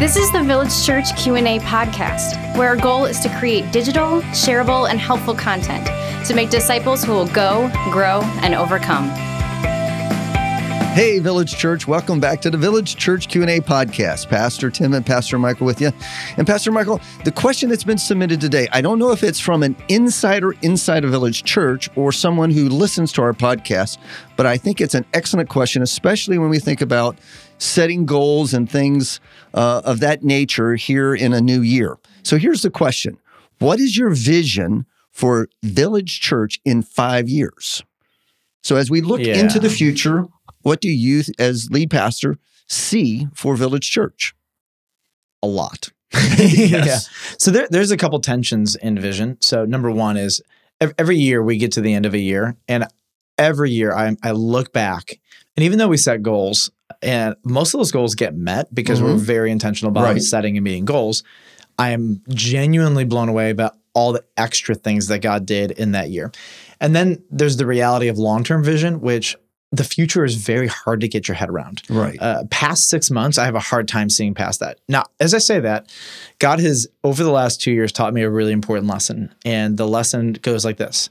This is the Village Church Q&A podcast, where our goal is to create digital, shareable, and helpful content to make disciples who will go, grow, and overcome. Hey, Village Church, welcome back to the Village Church Q&A podcast. Pastor Tim and Pastor Michael with you. And Pastor Michael, the question that's been submitted today, I don't know if it's from an insider inside a Village Church or someone who listens to our podcast, but I think it's an excellent question, especially when we think about setting goals and things uh, of that nature here in a new year. So here's the question What is your vision for Village Church in five years? So as we look Yeah. into the future, what do you, as lead pastor, see for Village Church? a lot. yeah. So there, there's a couple tensions in vision. So number one is every year we get to the end of a year, and every year I, I look back, and even though we set goals, and most of those goals get met because we're Mhm. very intentional about Right. setting and meeting goals, I am genuinely blown away about all the extra things that God did in that year. And then there's the reality of long term vision, which the future is very hard to get your head around Right. uh, past six months, I have a hard time seeing past that. Now, as I say that, God has, over the last two years, taught me a really important lesson. And the lesson goes like this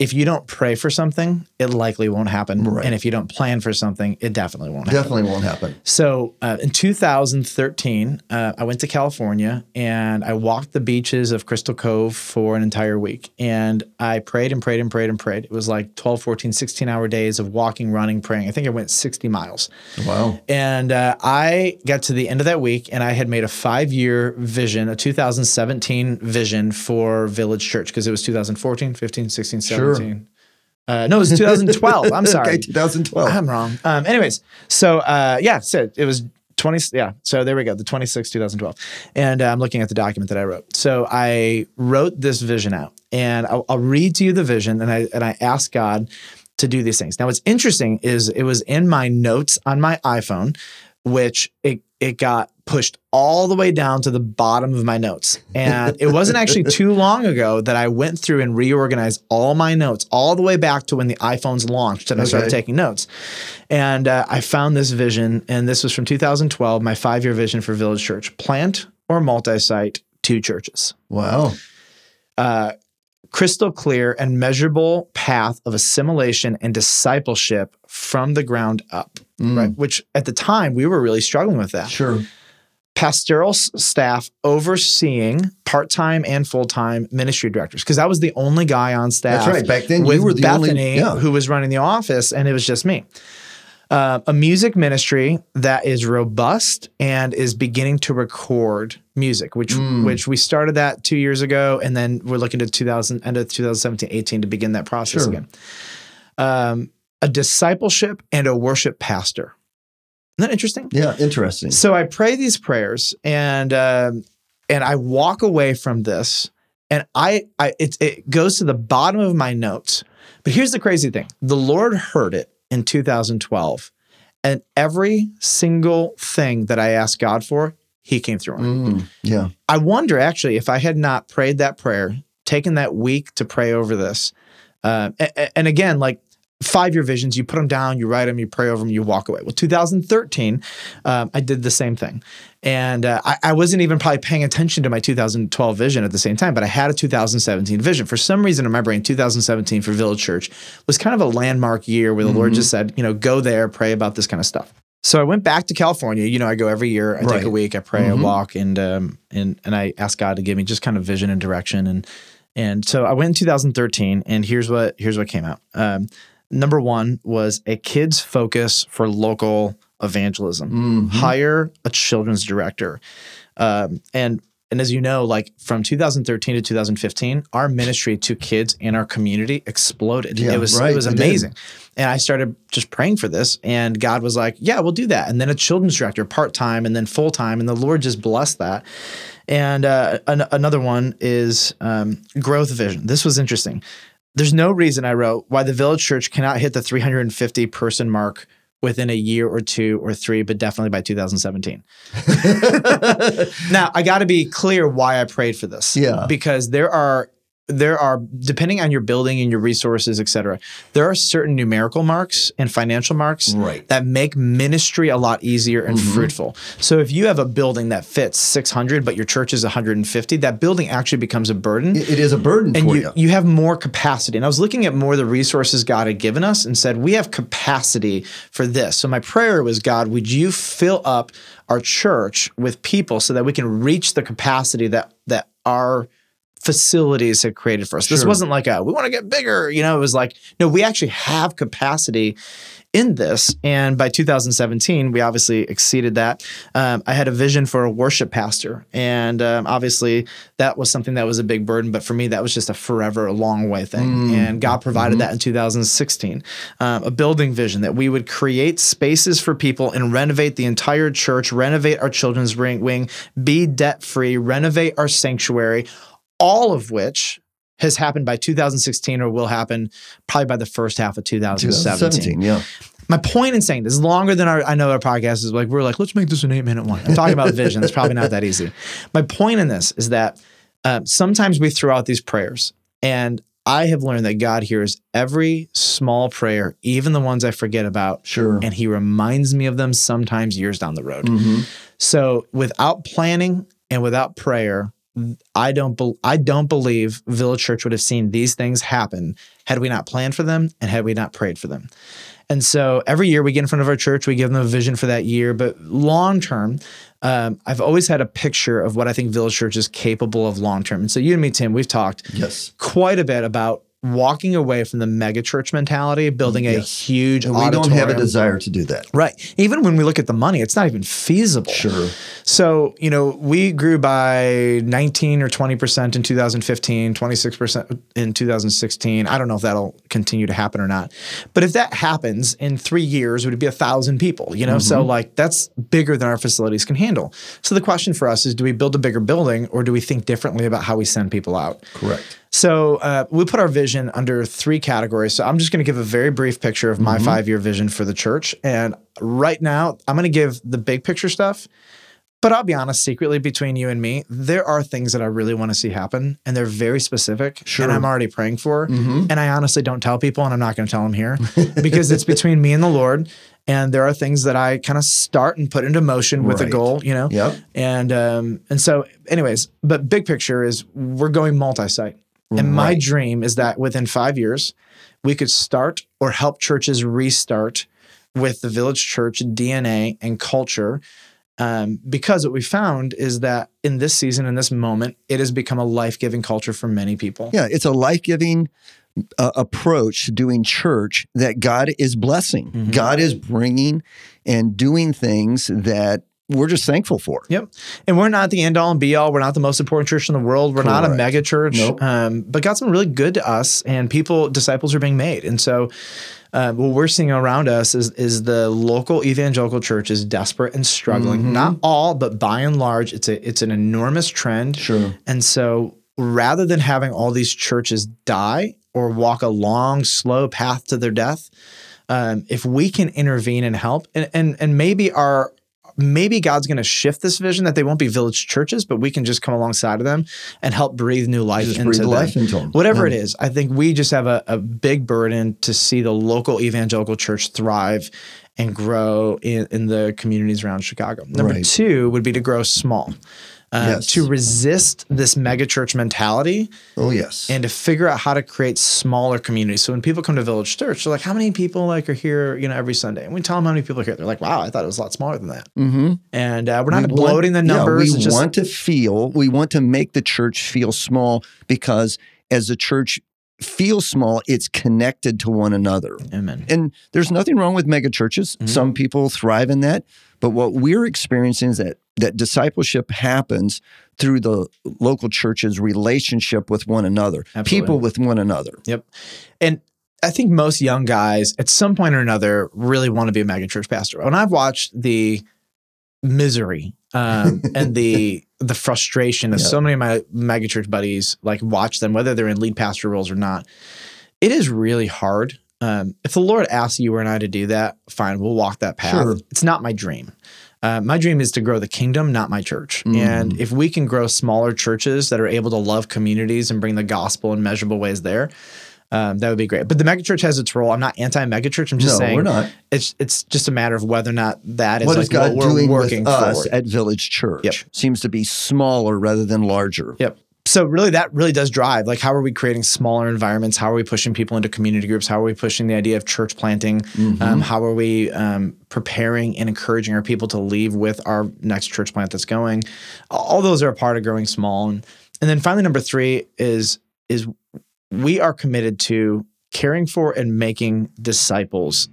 If you don't pray for something, it likely won't happen. Right. And if you don't plan for something, it definitely won't happen. Definitely won't happen. So uh, in 2013, uh, I went to California and I walked the beaches of Crystal Cove for an entire week. And I prayed and prayed and prayed and prayed. It was like 12, 14, 16 hour days of walking, running, praying. I think I went 60 miles. Wow. And uh, I got to the end of that week and I had made a five year vision, a 2017 vision for Village Church because it was 2014, 15, 16, Sure. 17. Uh, no, it was 2012. I'm sorry. Okay, 2012. I'm wrong. Um, anyways, so uh, yeah, so it was 20. Yeah, so there we go, the 26, 2012. And uh, I'm looking at the document that I wrote. So I wrote this vision out, and I'll, I'll read to you the vision, and I and I asked God to do these things. Now, what's interesting is it was in my notes on my iPhone, which it it got pushed all the way down to the bottom of my notes. And it wasn't actually too long ago that I went through and reorganized all my notes all the way back to when the iPhones launched and I started taking notes. And uh, I found this vision, and this was from 2012, my five year vision for Village Church plant or multi site, two churches Wow. uh, crystal clear and measurable path of assimilation and discipleship from the ground up, Mm. right? Which at the time we were really struggling with that. Sure. Pastoral staff overseeing part time and full time ministry directors, because I was the only guy on staff. That's right. Back then, with you were the Bethany, only. Yeah. who was running the office, and it was just me. Uh, a music ministry that is robust and is beginning to record music, which Mm. which we started that two years ago, and then we're looking to 2000 end of 2017, 18 to begin that process Sure. again. Um, a discipleship and a worship pastor. Isn't that interesting? Yeah. Interesting. So I pray these prayers and um, and I walk away from this and I I it it goes to the bottom of my notes. But here's the crazy thing. The Lord heard it in 2012 and every single thing that I asked God for, he came through on. Mm. Yeah. I wonder actually if I had not prayed that prayer, taken that week to pray over this, uh, a- a- and again, like five year visions, you put them down, you write them, you pray over them, you walk away. Well, 2013, um, I did the same thing. And uh, I, I wasn't even probably paying attention to my 2012 vision at the same time, but I had a 2017 vision. For some reason, I'm remembering 2017 for Village Church was kind of a landmark year where the Lord just said, you know, go there, pray about this kind of stuff. So I went back to California. You know, I go every year. I take a week. I pray. I Mhm. walk, and um, and and I ask God to give me just kind of vision and direction. And and so I went in 2013, and here's what here's what came out. Um, number one was a kids focus for local evangelism. Mhm. Hire a children's director, um, and and as you know, like from 2013 to 2015, our ministry to kids in our community exploded. Yeah, it was right, it was it amazing. And I started just praying for this, and God was like, "Yeah, we'll do that." And then a children's director, part time, and then full time, and the Lord just blessed that. And uh, an- another one is um, growth vision. This was interesting. There's no reason I wrote why the Village Church cannot hit the 350 person mark within a year or two or three, but definitely by 2017. now, I got to be clear why I prayed for this. Yeah. Because there are there are depending on your building and your resources, et cetera, there are certain numerical marks and financial marks Right. that make ministry a lot easier and Mm-hmm. fruitful. So if you have a building that fits 600, but your church is 150, that building actually becomes a burden It- it is a burden and for you, you. you have more capacity. And I was looking at more of the resources God had given us and said, we have capacity for this. So my prayer was, God, would you fill up our church with people so that we can reach the capacity that that our facilities had created for us. This wasn't like a we want to get bigger, you know, it was like, no, we actually have capacity in this. And by 2017, we obviously exceeded that. Um, I had a vision for a worship pastor. And um, obviously, that was something that was a big burden. But for me, that was just a forever, long way thing. And God provided that in 2016. Um, a building vision that we would create spaces for people and renovate the entire church, renovate our children's wing, be debt free, renovate our sanctuary, all of which has happened by 2016 or will happen probably by the first half of 2017. 2017, yeah. My point in saying this is longer than our I know our podcast is like we're like let's make this an eight minute one. I'm talking about vision. It's probably not that easy. My point in this is that um, sometimes we throw out these prayers, and I have learned that God hears every small prayer, even the ones I forget about, Sure. and He reminds me of them sometimes years down the road. Mhm. So without planning and without prayer, I don't be, I don't believe Village Church would have seen these things happen had we not planned for them and had we not prayed for them. And so every year we get in front of our church, we give them a vision for that year. But long term, um, I've always had a picture of what I think Village Church is capable of long term. And so you and me, Tim, we've talked Yes. quite a bit about walking away from the mega church mentality, building a huge And we don't have a desire to do that. Right. Even when we look at the money, it's not even feasible. Sure. So, you know, we grew by 19 or 20% in 2015, 26% in 2016. I don't know if that'll continue to happen or not. But if that happens in three years, it would be a thousand people, you know? So, mm-hmm. like, that's bigger than our facilities can handle. So, the question for us is do we build a bigger building or do we think differently about how we send people out? Correct. So uh, we put our vision under three categories. So I'm just going to give a very brief picture of my five year vision for the church. And right now, I'm going to give the big picture stuff. But I'll be honest, secretly between you and me, there are things that I really want to see happen, and they're very specific. Sure. And I'm already praying for. Mm-hmm. And I honestly don't tell people, and I'm not going to tell them here because it's between me and the Lord. And there are things that I kind of start and put into motion with a goal, you know. Yep. And um, and so, anyways, but big picture is we're going multi-site. And my dream is that within five years, we could start or help churches restart with the village church DNA and culture. Um, because what we found is that in this season, in this moment, it has become a life giving culture for many people. Yeah, it's a life giving uh, approach to doing church that God is blessing. Mhm. God is bringing and doing things that we're just thankful for. Yep. And we're not the end all and be all. We're not the most important church in the world. We're not a mega church. Nope. Um, but God's been really good to us and people, disciples are being made. And so uh, what we're seeing around us is, is the local evangelical church is desperate and struggling. Mm-hmm. Not all, but by and large, it's a it's an enormous trend. Sure. And so rather than having all these churches die or walk a long, slow path to their death, um, if we can intervene and help, and and, and maybe our maybe God's going to shift this vision that they won't be village churches, but we can just come alongside of them and help breathe new life Just into them. life into them. Whatever Yeah. it is, I think we just have a, a big burden to see the local evangelical church thrive and grow in, in the communities around Chicago. Number Right. two would be to grow small. Uh, Yes. To resist this megachurch mentality Oh, yes. and to figure out how to create smaller communities. So when people come to Village Church, they're like, "How many people like are here? You know, every Sunday?" And we tell them how many people are here. They're like, "Wow, I thought it was a lot smaller than that." mm-hmm. And uh, we're not We bloating want- the numbers. Yeah, we just- want to feel, we want to make the church feel small because as the church feels small, it's connected to one another. Amen. And there's nothing wrong with mega churches. Mhm. Some people thrive in that. But what we're experiencing is that that discipleship happens through the local church's relationship with one another, Absolutely. people with one another. Yep. And I think most young guys at some point or another really want to be a megachurch pastor. When I've watched the misery um, and the the frustration of Yeah. so many of my megachurch buddies, like watch them, whether they're in lead pastor roles or not, it is really hard. Um, if the Lord asks you or and I to do that, fine, we'll walk that path. Sure. It's not my dream. Uh, my dream is to grow the kingdom, not my church. And if we can grow smaller churches that are able to love communities and bring the gospel in measurable ways there, um, that would be great. But the megachurch has its role. I'm not anti megachurch. I'm just No, saying we're not. It's it's just a matter of whether or not that is what like is God what we're doing working with us forward. at Village Church? Yep. Seems to be smaller rather than larger. Yep. So really that really does drive like how are we creating smaller environments? How are we pushing people into community groups? How are we pushing the idea of church planting? Mm-hmm. Um, how are we um, preparing and encouraging our people to leave with our next church plant that's going? All those are a part of growing small. And, and then finally, number three is is we are committed to caring for and making disciples.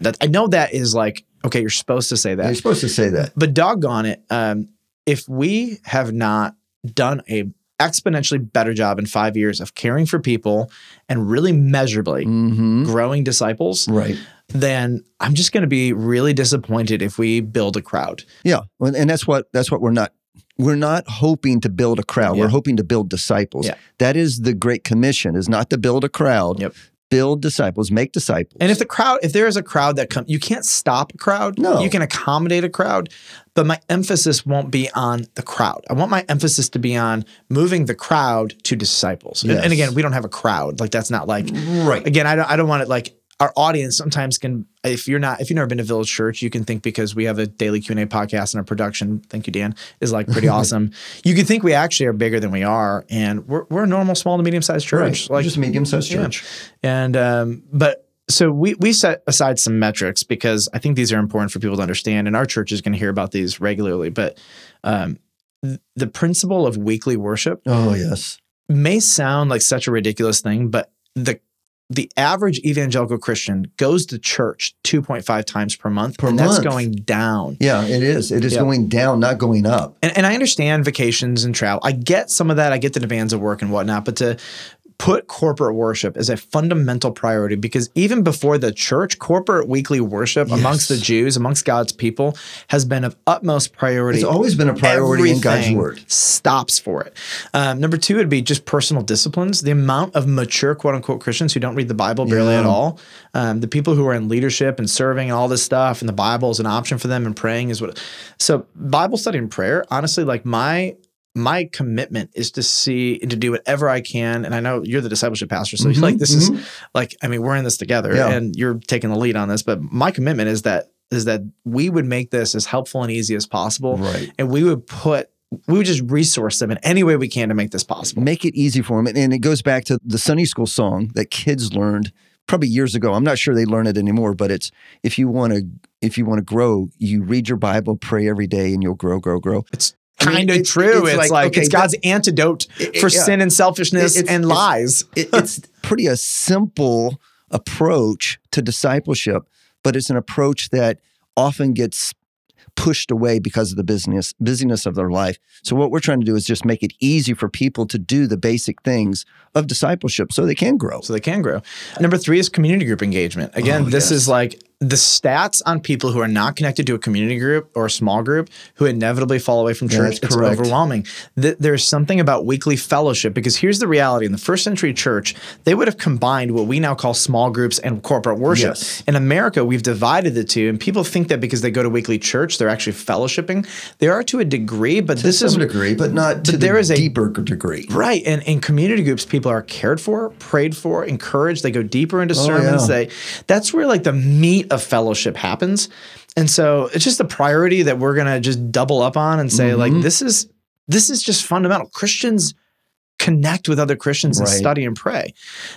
That I know that is like okay, you're supposed to say that You're supposed to say that. but doggone it, um, if we have not done a exponentially better job in five years of caring for people and really measurably hmm growing disciples, Right. then I'm just going to be really disappointed if we build a crowd. Yeah, and that's what that's what we're not. We're not hoping to build a crowd. Yeah. We're hoping to build disciples. Yeah. That is the great commission: is not to build a crowd. Yep. Build disciples, make disciples. And if the crowd, if there is a crowd that comes, you can't stop a crowd. No. You can accommodate a crowd, but my emphasis won't be on the crowd. I want my emphasis to be on moving the crowd to disciples. And- And, again, we don't have a crowd. Like that's not like right, again, I don't I don't want it like our audience sometimes can if you're not if you've never been to Village Church, you can think because we have a daily Q and A podcast and our production, thank you, Dan, is like pretty awesome. You can think we actually are bigger than we are, and we're we're a normal small to medium sized right. church. Like just medium sized yeah. church. and um, but so we we set aside some metrics because I think these are important for people to understand, and our church is going to hear about these regularly. But um, th- the principle of weekly worship Oh yes, may sound like such a ridiculous thing, but the the average evangelical Christian goes to church 2.5 times per month, Per and that's going down. yeah, it is. It is Yeah. going down, not going up. And, and I understand vacations and travel. I get some of that. I get the demands of work and whatnot, but to put corporate worship as a fundamental priority because even before the church, corporate weekly worship amongst the Jews, amongst God's people, has been of utmost priority. It's always been a priority in God's word. Stops for it. Um, number two would be just personal disciplines. The amount of mature quote unquote Christians who don't read the Bible barely Yeah. at all. Um, the people who are in leadership and serving and all this stuff, and the Bible is an option for them, and praying is what. So Bible study and prayer, honestly, like my my commitment is to see and to do whatever I can. And I know you're the discipleship pastor, so Mhm, like this is like I mean we're in this together, Yeah. and you're taking the lead on this. But my commitment is that is that we would make this as helpful and easy as possible, Right. and we would put we would just resource them in any way we can to make this possible. Make it easy for them, and, it goes back to the Sunday school song that kids learned probably years ago. I'm not sure they learn it anymore, but it's if you want to if you want to grow, you read your Bible, pray every day, and you'll grow, grow, grow. It's kind of it's- true. it's It's, like, like, okay, it's that- God's antidote It- it- for yeah. sin and selfishness It- and lies. it, it's pretty a simple approach to discipleship, but it's an approach that often gets pushed away because of the business busyness of their life. So what we're trying to do is just make it easy for people to do the basic things of discipleship so they can grow. so they can grow. Number three is community group engagement. Again, Oh, this yes. is like the stats on people who are not connected to a community group or a small group who inevitably fall away from church. It's overwhelming. Th- there's something about weekly fellowship because here's the reality: in the first century church, they would have combined what we now call small groups and corporate worship. Yes. In America, we've divided the two, and people think that because they go to weekly church, they're actually fellowshipping. They are to a degree, but this to is some degree, but not to but the is a- deeper degree. Right. And in community groups, people are cared for, prayed for, encouraged. They go deeper into oh, sermons. yeah. They that's where like the meat of fellowship happens. And so it's just a priority that we're gonna just double up on and say, like, mm-hmm. this is this is just fundamental. Christians connect with other Christians and Right. study and pray.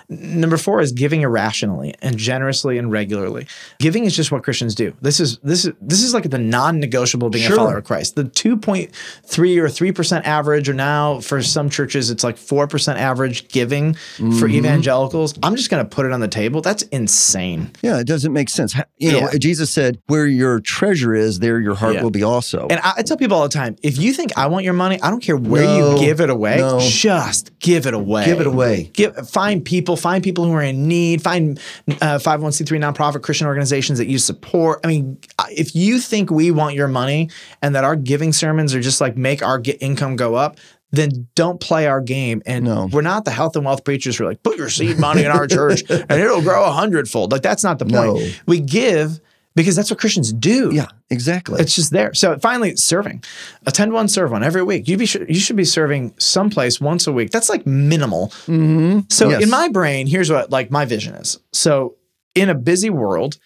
Number four is giving irrationally and generously and regularly. Giving is just what Christians do. This is this is this is like the non-negotiable being Sure. a follower of Christ. The 2.3 or 3% average, or now for some churches, it's like 4% average giving for Mm-hmm. evangelicals. I'm just gonna put it on the table. That's insane. Yeah, it doesn't make sense. You know, Yeah. Jesus said, "Where your treasure is, there your heart Yeah. will be also." And I, I tell people all the time, if you think I want your money, I don't care where No, you give it away. no. Just give it away. Give it away. Give find people, find people who are in need, find uh, 501c3 nonprofit Christian organizations that you support. I mean, if you think we want your money and that our giving sermons are just like make our get income go up, then don't play our game. And No. we're not the health and wealth preachers who are like, put your seed money in our church and it'll grow a hundredfold. Like that's not the point. No. We give because that's what Christians do. Yeah, exactly. It's just there. So finally, serving. Attend one, serve one every week. You be you should be serving someplace once a week. That's like minimal. mm-hmm. So Yes. in my brain, here's what like my vision is. So in a busy world,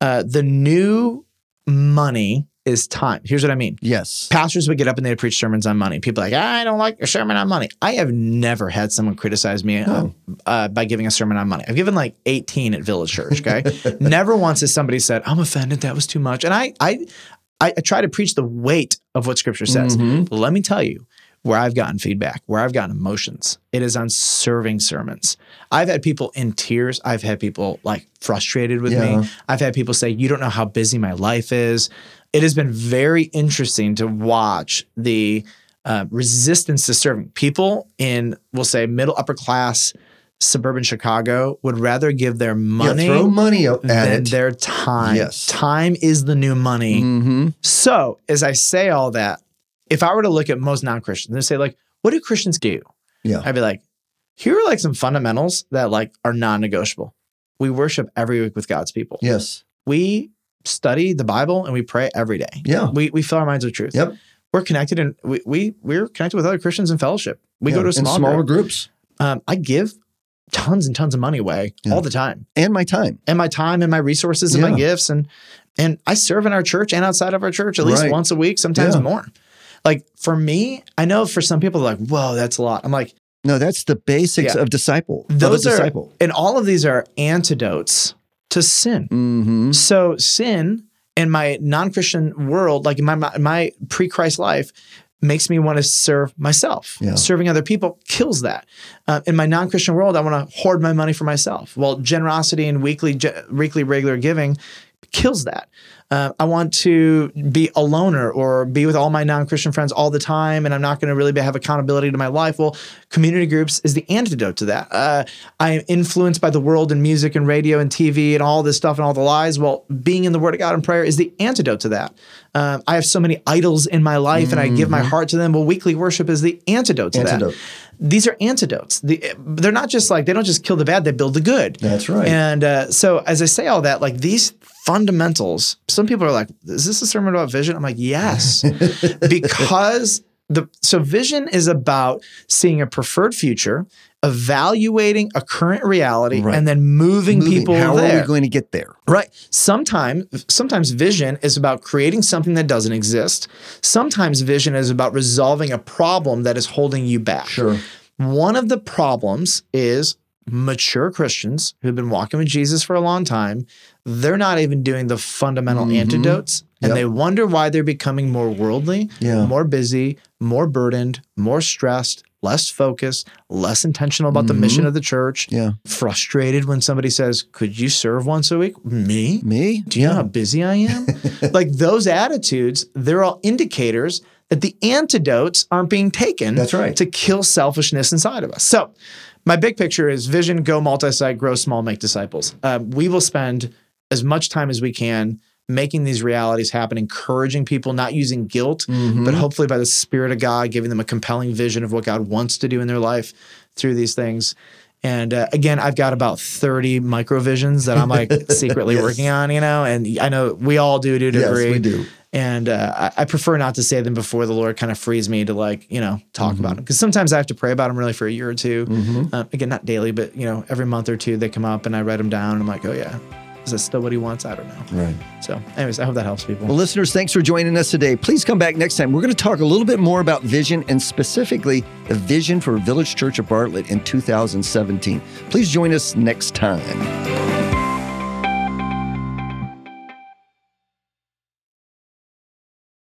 uh, the new money is time. Here's what I mean. Yes. Pastors would get up and they'd preach sermons on money. People are like, I don't like your sermon on money. I have never had someone criticize me uh, uh, by giving a sermon on money. I've given like 18 at Village Church. Okay, never once has somebody said, "I'm offended. That was too much." And I, I, I, I try to preach the weight of what Scripture says. Mhm. Let me tell you where I've gotten feedback, where I've gotten emotions. It is on serving sermons. I've had people in tears. I've had people like frustrated with Yeah. me. I've had people say, You don't know how busy my life is. It has been very interesting to watch the uh, resistance to serving. People in, we'll say, middle upper class suburban Chicago would rather give their money yeah, throw money at than it. their time. Yes. Time is the new money. mm-hmm. So, as I say all that, if I were to look at most non Christians and say, like, what do Christians do? Yeah. I'd be like, here are like some fundamentals that like are non negotiable. We worship every week with God's people. Yes. We study the Bible and we pray every day. Yeah. We, we fill our minds with truth. Yep. We're connected and we, we, we're connected with other Christians in fellowship. We go to a In small smaller group. groups Um, I give tons and tons of money away Yeah. all the time and my time. and my time and my resources and Yeah. my gifts and and I serve in our church and outside of our church at least Right. once a week, sometimes Yeah. more. Like for me, I know for some people like, whoa, that's a lot. I'm like, No, that's the basics Yeah. of disciple. of those are disciple. and all of these are antidotes to sin. Mm-hmm. So sin in my non-Christian world, like in my my, my pre-Christ life, makes me want to serve myself. Yeah. Serving other people kills that. Uh, in my non-Christian world, I want to hoard my money for myself. Well, generosity and weekly ge- weekly regular giving kills that. Uh, I want to be a loner or be with all my non-Christian friends all the time, and I'm not going to really have accountability to my life. Well, community groups is the antidote to that. Uh, I am influenced by the world and music and radio and TV and all this stuff and all the lies. Well, being in the Word of God and prayer is the antidote to that. Um, I have so many idols in my life, and I give my heart to them. Well, weekly worship is the antidote to Antidote. that. These are antidotes. The, they're not just like they don't just kill the bad; they build the good. That's right. And uh, so, as I say all that, like these fundamentals, some people are like, "Is this a sermon about vision?" I'm like, "Yes," because the so vision is about seeing a preferred future, evaluating a current reality, Right. and then moving, Moving. people How there. are we going to get there? Right. Sometimes sometimes vision is about creating something that doesn't exist. Sometimes vision is about resolving a problem that is holding you back. Sure. One of the problems is mature Christians who've been walking with Jesus for a long time, they're not even doing the fundamental Mhm. antidotes and Yep. they wonder why they're becoming more worldly, Yeah. more busy, more burdened, more stressed, less focused, less intentional about the mission of the church, Yeah. frustrated when somebody says, Could you serve once a week? Me? Me? Do you know how busy I am? like those attitudes, they're all indicators that the antidotes aren't being taken That's right. to kill selfishness inside of us. So, my big picture is vision, go multi site, grow small, make disciples. Um, we will spend as much time as we can making these realities happen, encouraging people, not using guilt, Mhm. but hopefully by the Spirit of God, giving them a compelling vision of what God wants to do in their life through these things. And uh, again, I've got about 30 micro visions that I'm like secretly Yes. working on, you know, and I know we all do to a Yes, degree. we do. And uh, I, I prefer not to say them before the Lord kind of frees me to like, you know, talk about them. Because sometimes I have to pray about them really for a year or 2 Mhm. Uh, again, not daily, but, you know, every month or two they come up and I write them down and I'm like, oh, yeah, is that still what he wants? I don't know. Right. So, anyways, I hope that helps people. Well, listeners, thanks for joining us today. Please come back next time. We're going to talk a little bit more about vision and specifically the vision for Village Church of Bartlett in 2017. Please join us next time.